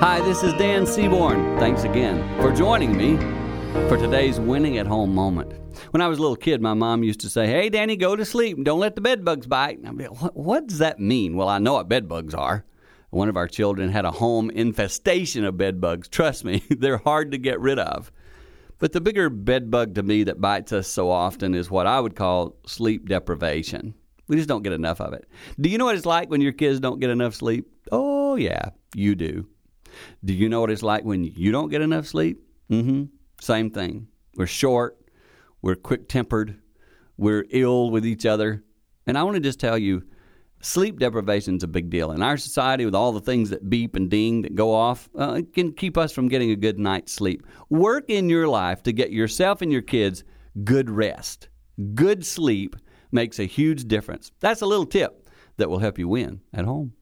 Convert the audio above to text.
Hi, this is Dan Seaborn. Thanks again for joining me for today's winning at home moment. When I was a little kid, my mom used to say, Hey, Danny, go to sleep. Don't let the bed bugs bite. And I'd be like, what, what does that mean? Well, I know what bed bugs are. One of our children had a home infestation of bed bugs. Trust me, they're hard to get rid of. But the bigger bed bug to me that bites us so often is what I would call sleep deprivation. We just don't get enough of it. Do you know what it's like when your kids don't get enough sleep? Oh, yeah, you do. Do you know what it's like when you don't get enough sleep? Mm hmm. Same thing. We're short, we're quick tempered, we're ill with each other. And I want to just tell you sleep deprivation is a big deal. In our society, with all the things that beep and ding that go off, uh, it can keep us from getting a good night's sleep. Work in your life to get yourself and your kids good rest. Good sleep makes a huge difference. That's a little tip that will help you win at home.